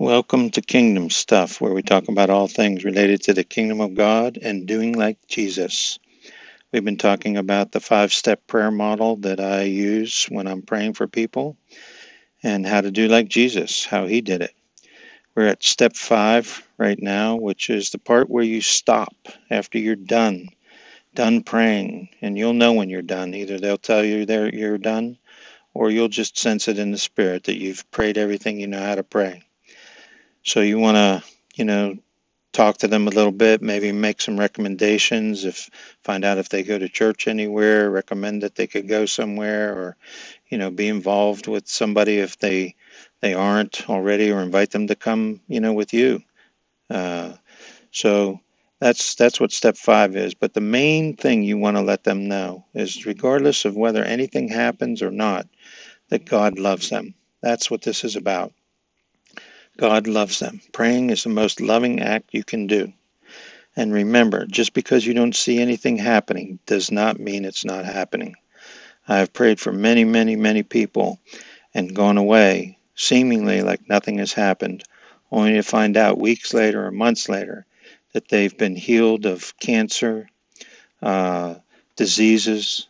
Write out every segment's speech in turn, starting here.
Welcome to Kingdom Stuff, where we talk about all things related to the kingdom of God and doing like Jesus. We've been talking about the five step prayer model that I use when I'm praying for people and how to do like Jesus, how he did it. We're at step five right now, which is the part where you stop after you're done, done praying, and you'll know when you're done. Either they'll tell you you're done, or you'll just sense it in the spirit that you've prayed everything you know how to pray. So you want to, you know, talk to them a little bit, maybe make some recommendations if find out if they go to church anywhere, recommend that they could go somewhere or you know, be involved with somebody if they they aren't already or invite them to come, you know, with you. Uh, so that's that's what step 5 is, but the main thing you want to let them know is regardless of whether anything happens or not, that God loves them. That's what this is about. God loves them. Praying is the most loving act you can do. And remember, just because you don't see anything happening does not mean it's not happening. I have prayed for many, many, many people and gone away seemingly like nothing has happened, only to find out weeks later or months later that they've been healed of cancer, uh, diseases,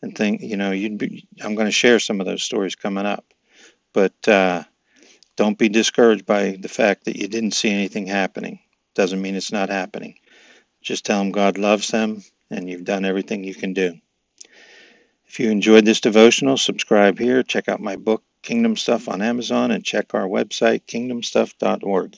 and things. You know, be, I'm going to share some of those stories coming up, but uh, don't be discouraged by the fact that you didn't see anything happening. Doesn't mean it's not happening. Just tell them God loves them and you've done everything you can do. If you enjoyed this devotional, subscribe here, check out my book, Kingdom Stuff, on Amazon, and check our website, kingdomstuff.org.